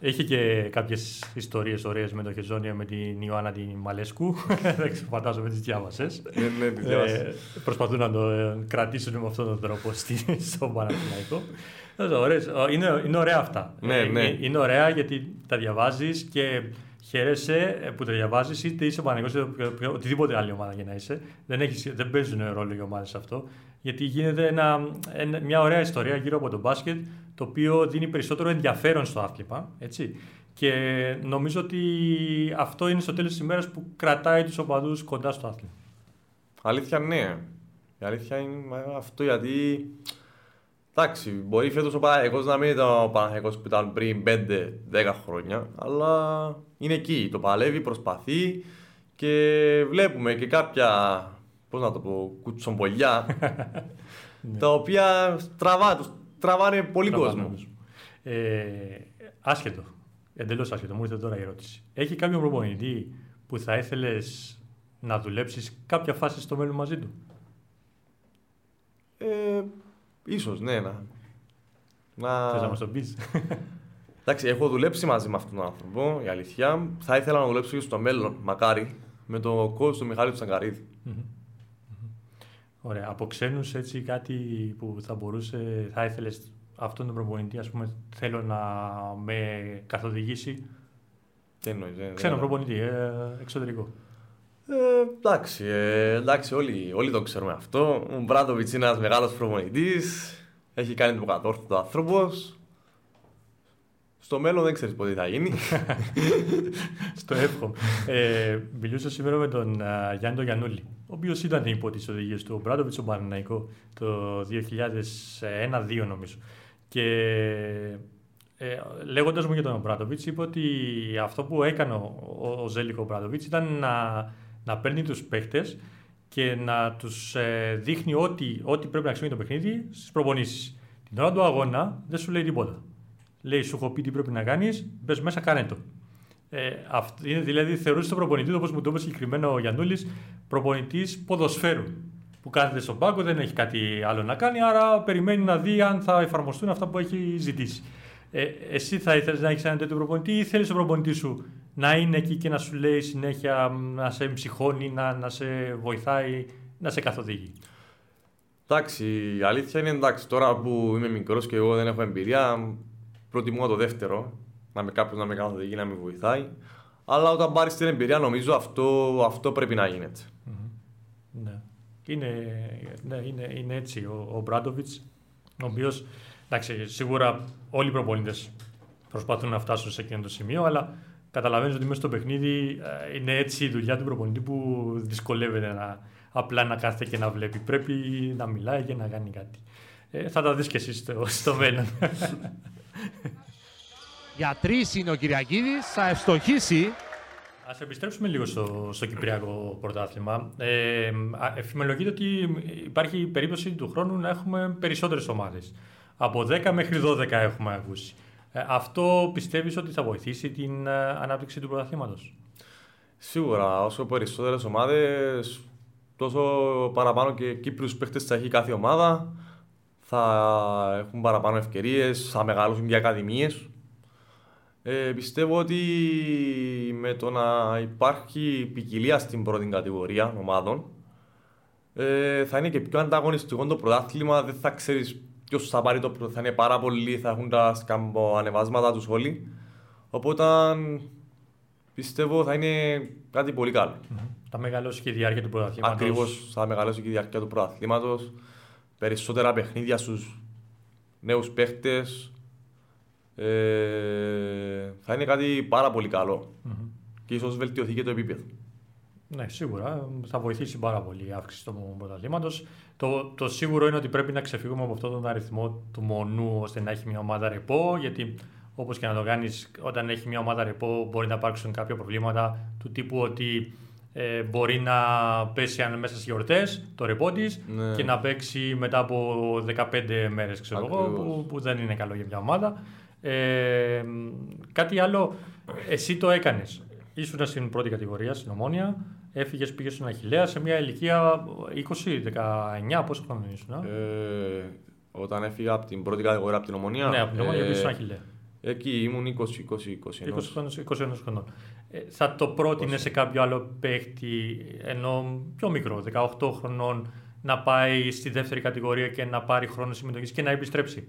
έχει και κάποιες ιστορίες ωραίες με το Χεζόνια με την Ιωάννα την Μαλέσκου. Δεν ξέρω, φαντάζομαι τις διάβασες. Ναι, ναι, τις ε, προσπαθούν να το ε, κρατήσουν με αυτόν τον τρόπο στο Παναθηναϊκό. Είναι, είναι ωραία αυτά. Ναι, ναι. Ε, είναι ωραία γιατί τα διαβάζεις και χαίρεσαι που τα διαβάζεις, είτε είσαι πανεγό είτε οτιδήποτε άλλη ομάδα για να είσαι. Δεν, έχεις, δεν παίζουν ρόλο οι ομάδες αυτό. Γιατί γίνεται ένα, μια ωραία ιστορία γύρω από το μπάσκετ, το οποίο δίνει περισσότερο ενδιαφέρον στο άθλημα. Έτσι. Και νομίζω ότι αυτό είναι στο τέλος της ημέρας που κρατάει τους οπαδούς κοντά στο άθλημα. Αλήθεια, ναι. Η αλήθεια είναι αυτό γιατί. Εντάξει, μπορεί φέτος ο εγώ να μην ήταν ο Παναγιακό που ήταν πριν 5-10 χρόνια, αλλά είναι εκεί. Το παλεύει, προσπαθεί και βλέπουμε και κάποια, πώς να το πω, κουτσομπολιά, ναι. τα οποία τραβά, τραβάνε πολύ κόσμο. Ε, άσχετο, εντελώς άσχετο, μου ήρθε τώρα η ερώτηση. Έχει κάποιο προπονητή που θα ήθελες να δουλέψεις κάποια φάση στο μέλλον μαζί του; Ε, ίσως, ναι, να... να... Θες να μας το πεις; Εντάξει, έχω δουλέψει μαζί με αυτόν τον άνθρωπο, η αλήθεια. Θα ήθελα να δουλέψω και στο μέλλον, μακάρι, με τον κόσμο του Μιχάλη Τσαγκαρίδη. Ωραία. Από ξένους έτσι κάτι που θα μπορούσε, θα ήθελες αυτόν τον προπονητή, ας πούμε, θέλω να με καθοδηγήσει; Τι εννοείς, Ξένο προπονητή, ε, εξωτερικό. Ε, εντάξει, ε, εντάξει όλοι, όλοι το ξέρουμε αυτό. Ο Μπράντοβιτς είναι ένας μεγάλος προπονητής. Έχει κάνει το κατόρθωτο άνθρωπος Στο μέλλον δεν ξέρεις πότε θα γίνει. Στο εύχομαι. ε, μιλούσα σήμερα με τον uh, Γιάννη τον Γιαννούλη, ο οποίος ήταν υπό τι οδηγίε του Μπράντοβιτς στον Παναναϊκό το 2001-2002 νομίζω. Και ε, λέγοντας μου για τον Μπράντοβιτς, είπε ότι αυτό που έκανε ο, ο Ζέλικο Μπράντοβιτς ήταν να, να παίρνει τους παίχτες και να τους ε, δείχνει ό,τι, ό,τι πρέπει να ξέρει το παιχνίδι στις προπονήσεις. Την ώρα του αγώνα δεν σου λέει τίποτα. Λέει, σου έχω πει τι πρέπει να κάνεις, μπες μέσα, κάνε το. Ε, αυτή, δηλαδή, θεωρούσε τον προπονητή, όπως μου το είπε συγκεκριμένο ο Γιαννούλη, προπονητής ποδοσφαίρου. Που κάθεται στον πάγκο, δεν έχει κάτι άλλο να κάνει, άρα περιμένει να δει αν θα εφαρμοστούν αυτά που έχει ζητήσει. Ε, εσύ θα ήθελες να έχεις έναν τέτοιο προπονητή ή θέλεις τον προπονητή σου να είναι εκεί και να σου λέει συνέχεια να σε ψυχώνει, να, να σε βοηθάει, να σε καθοδηγεί; Εντάξει, η αλήθεια είναι εντάξει. Τώρα που είμαι μικρός και εγώ δεν έχω εμπειρία, προτιμώ το δεύτερο. Να με κάποιος να με καθοδηγεί, να με βοηθάει. Αλλά όταν πάρεις την εμπειρία, νομίζω αυτό, αυτό πρέπει να γίνεται. Mm-hmm. Ναι. Είναι, ναι, είναι, είναι έτσι. Ο, ο Μπράντοβιτς, ο οποίος εντάξει, σίγουρα όλοι οι προπονητές προσπαθούν να φτάσουν σε εκείνο το σημείο, αλλά καταλαβαίνεις ότι μέσα στο παιχνίδι ε, είναι έτσι η δουλειά του προπονητή που δυσκολεύεται να, απλά να κάθεται και να βλέπει. Πρέπει να μιλάει και να κάνει κάτι. Ε, θα τα δεις και εσύ στο, στο μέλλον. Για τρεις είναι ο Κυριακίδης, θα ευστοχήσει. Α επιστρέψουμε λίγο στο, στο Κυπριακό πρωτάθλημα. Ε, εφημολογείται ότι υπάρχει περίπτωση του χρόνου να έχουμε περισσότερες ομάδες. Από 10 μέχρι 12 έχουμε ακούσει. Ε, αυτό πιστεύεις ότι θα βοηθήσει την ε, ανάπτυξη του πρωταθλήματος; Σίγουρα, όσο περισσότερες ομάδες, τόσο παραπάνω και Κύπριου παίχτες θα έχει κάθε ομάδα. Θα έχουν παραπάνω ευκαιρίες, θα μεγαλώσουν και ακαδημίες. Ε, πιστεύω ότι με το να υπάρχει ποικιλία στην πρώτη κατηγορία ομάδων ε, θα είναι και πιο ανταγωνιστικό το πρωτάθλημα. Δεν θα ξέρεις ποιος θα πάρει το πρωτάθλημα. Θα είναι πάρα πολύ, θα έχουν τα σκαμποανεβάσματα τους όλοι. Οπότε πιστεύω θα είναι κάτι πολύ καλό. Mm-hmm. Θα μεγαλώσει και η διάρκεια του πρωταθλήματος. Ακριβώς, θα μεγαλώσει και η διάρκεια του πρωταθλήματος. Περισσότερα παιχνίδια στους νέους παίχτες. Ε, θα είναι κάτι πάρα πολύ καλό. Mm-hmm. Και ίσως βελτιωθεί και το επίπεδο. Ναι, σίγουρα. Θα βοηθήσει πάρα πολύ η αύξηση του πρωταθλήματος. Το, το σίγουρο είναι ότι πρέπει να ξεφύγουμε από αυτόν τον αριθμό του μονού ώστε να έχει μια ομάδα ρεπό. Γιατί όπως και να το κάνεις, όταν έχει μια ομάδα ρεπό, μπορεί να υπάρξουν κάποια προβλήματα του τύπου ότι ε, μπορεί να πέσει αν μέσα στις γιορτές το ρεπό της ναι. και να παίξει μετά από 15 μέρες, ξέρω εγώ, που, που, δεν είναι καλό για μια ομάδα. Ε, κάτι άλλο, εσύ το έκανες. Ήσουν στην πρώτη κατηγορία, στην Ομόνια. Έφυγες, πήγες στον Αχηλέα σε μια ηλικία 20-19. Πόσο χρόνο ήσουν, ε, Όταν έφυγα από την πρώτη κατηγορία, από την Ομόνια. Ναι, από την Ομόνια ε, πήγες στον Αχηλέα. Εκεί ήμουν 20-20-21. 20 χρονών. Ε, θα το πρότεινε σε κάποιο άλλο παίχτη, ενώ πιο μικρό, 18 χρονών, να πάει στη δεύτερη κατηγορία και να πάρει χρόνο συμμετοχής και να επιστρέψει;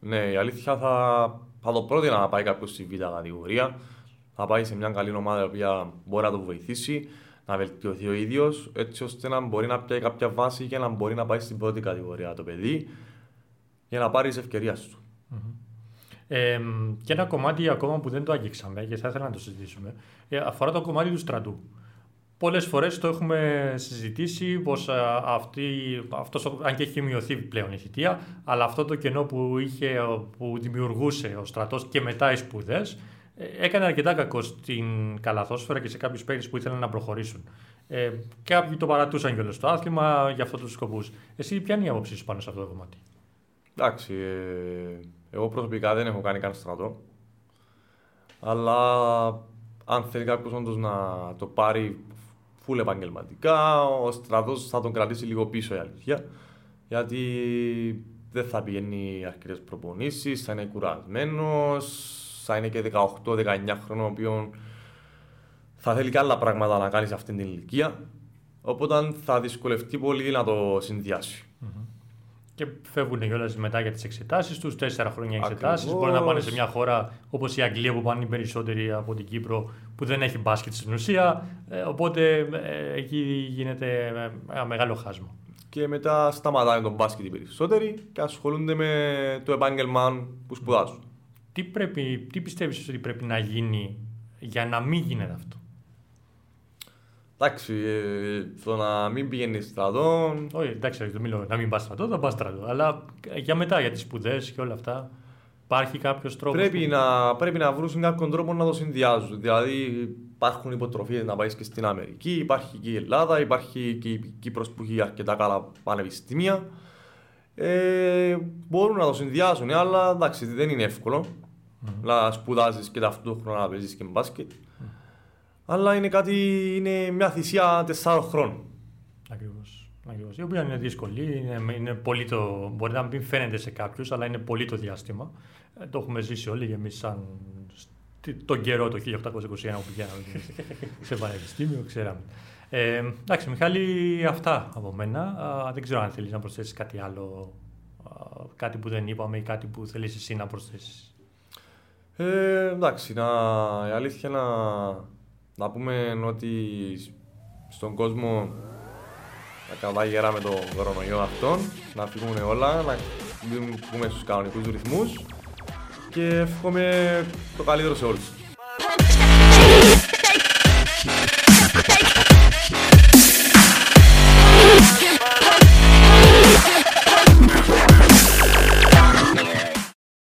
Ναι, η αλήθεια θα, θα το πρότεινα να πάει κάποιος στη β' κατηγορία. Θα πάει σε μια καλή ομάδα η οποία μπορεί να το βοηθήσει, να βελτιωθεί ο ίδιος, έτσι ώστε να μπορεί να πιάσει κάποια βάση και να μπορεί να πάει στην πρώτη κατηγορία το παιδί για να πάρει τις ευκαιρίες του. Mm-hmm. Ε, και ένα κομμάτι ακόμα που δεν το αγγίξαμε και θα ήθελα να το συζητήσουμε ε, αφορά το κομμάτι του στρατού. Πολλές φορές το έχουμε συζητήσει πως αυτή, αυτός, αν και έχει μειωθεί πλέον η θητεία, αλλά αυτό το κενό που, είχε, που δημιουργούσε ο στρατός και μετά οι σπουδές, ε, έκανε αρκετά κακό στην καλαθόσφαιρα και σε κάποιους παίκτες που ήθελαν να προχωρήσουν. Ε, κάποιοι το παρατούσαν κιόλας στο άθλημα για αυτούς τους σκοπούς. Εσύ ποια είναι η άποψή σου πάνω σε αυτό το κομμάτι; Εντάξει, ε, εγώ προσωπικά δεν έχω κάνει καν στρατό. Αλλά αν θέλει κάποιος όντως να το πάρει φουλ επαγγελματικά, ο στρατός θα τον κρατήσει λίγο πίσω η αλήθεια. Γιατί δεν θα πηγαίνει αρκετές προπονήσεις, θα είναι κουρασμένος, θα είναι και 18-19 χρόνων, ο οποίο θα θέλει και άλλα πράγματα να κάνει σε αυτήν την ηλικία. Οπότε θα δυσκολευτεί πολύ να το συνδυάσει και φεύγουν κιόλας μετά για τις εξετάσεις τους. Τέσσερα χρόνια εξετάσεις. Μπορεί να πάνε σε μια χώρα όπως η Αγγλία που πάνε οι περισσότεροι από την Κύπρο που δεν έχει μπάσκετ στην ουσία. Ε, οπότε ε, εκεί γίνεται ένα μεγάλο χάσμα. Και μετά σταματάνε τον μπάσκετ οι περισσότεροι και ασχολούνται με το επάγγελμα που σπουδάζουν. Τι, πρέπει, τι πιστεύεις ότι πρέπει να γίνει για να μην γίνεται αυτό; Εντάξει, ε, το να μην πηγαίνεις στρατό. Όχι, εντάξει, δεν μιλώ να μην πας στρατό, θα πας στρατό. Αλλά για μετά, για τις σπουδές και όλα αυτά, υπάρχει κάποιος τρόπος. Πρέπει, που... να, πρέπει να βρουν κάποιον τρόπο να το συνδυάζουν. Δηλαδή, υπάρχουν υποτροφίες να πάεις και στην Αμερική, υπάρχει και η Ελλάδα, υπάρχει και η Κύπρος που έχει αρκετά καλά πανεπιστήμια. Ε, μπορούν να το συνδυάζουν, αλλά εντάξει, δεν είναι εύκολο mm-hmm. να σπουδάζεις και ταυτόχρονα να παίζεις και μπάσκετ. Mm. Αλλά είναι κάτι, είναι μια θυσία τεσσάρων χρόνων. Ακριβώς. Ακριβώς. Η οποία είναι δύσκολη, είναι, είναι πολύ το, μπορεί να μην φαίνεται σε κάποιους, αλλά είναι πολύ το διάστημα. Ε, το έχουμε ζήσει όλοι εμείς σαν τον καιρό το 1821 που πηγαίναμε σε πανεπιστήμιο, ξέραμε. Ε, εντάξει, Μιχάλη, αυτά από μένα. Α, δεν ξέρω αν θέλεις να προσθέσεις κάτι άλλο, α, κάτι που δεν είπαμε ή κάτι που θέλεις εσύ να προσθέσεις. Ε, εντάξει, να, η αλήθεια να, να πούμε ότι στον κόσμο να κάνουμε γερά με το κορονοϊό αυτόν, να φύγουν όλα, να μπούμε στους κανονικούς ρυθμούς και εύχομαι το καλύτερο σε όλους.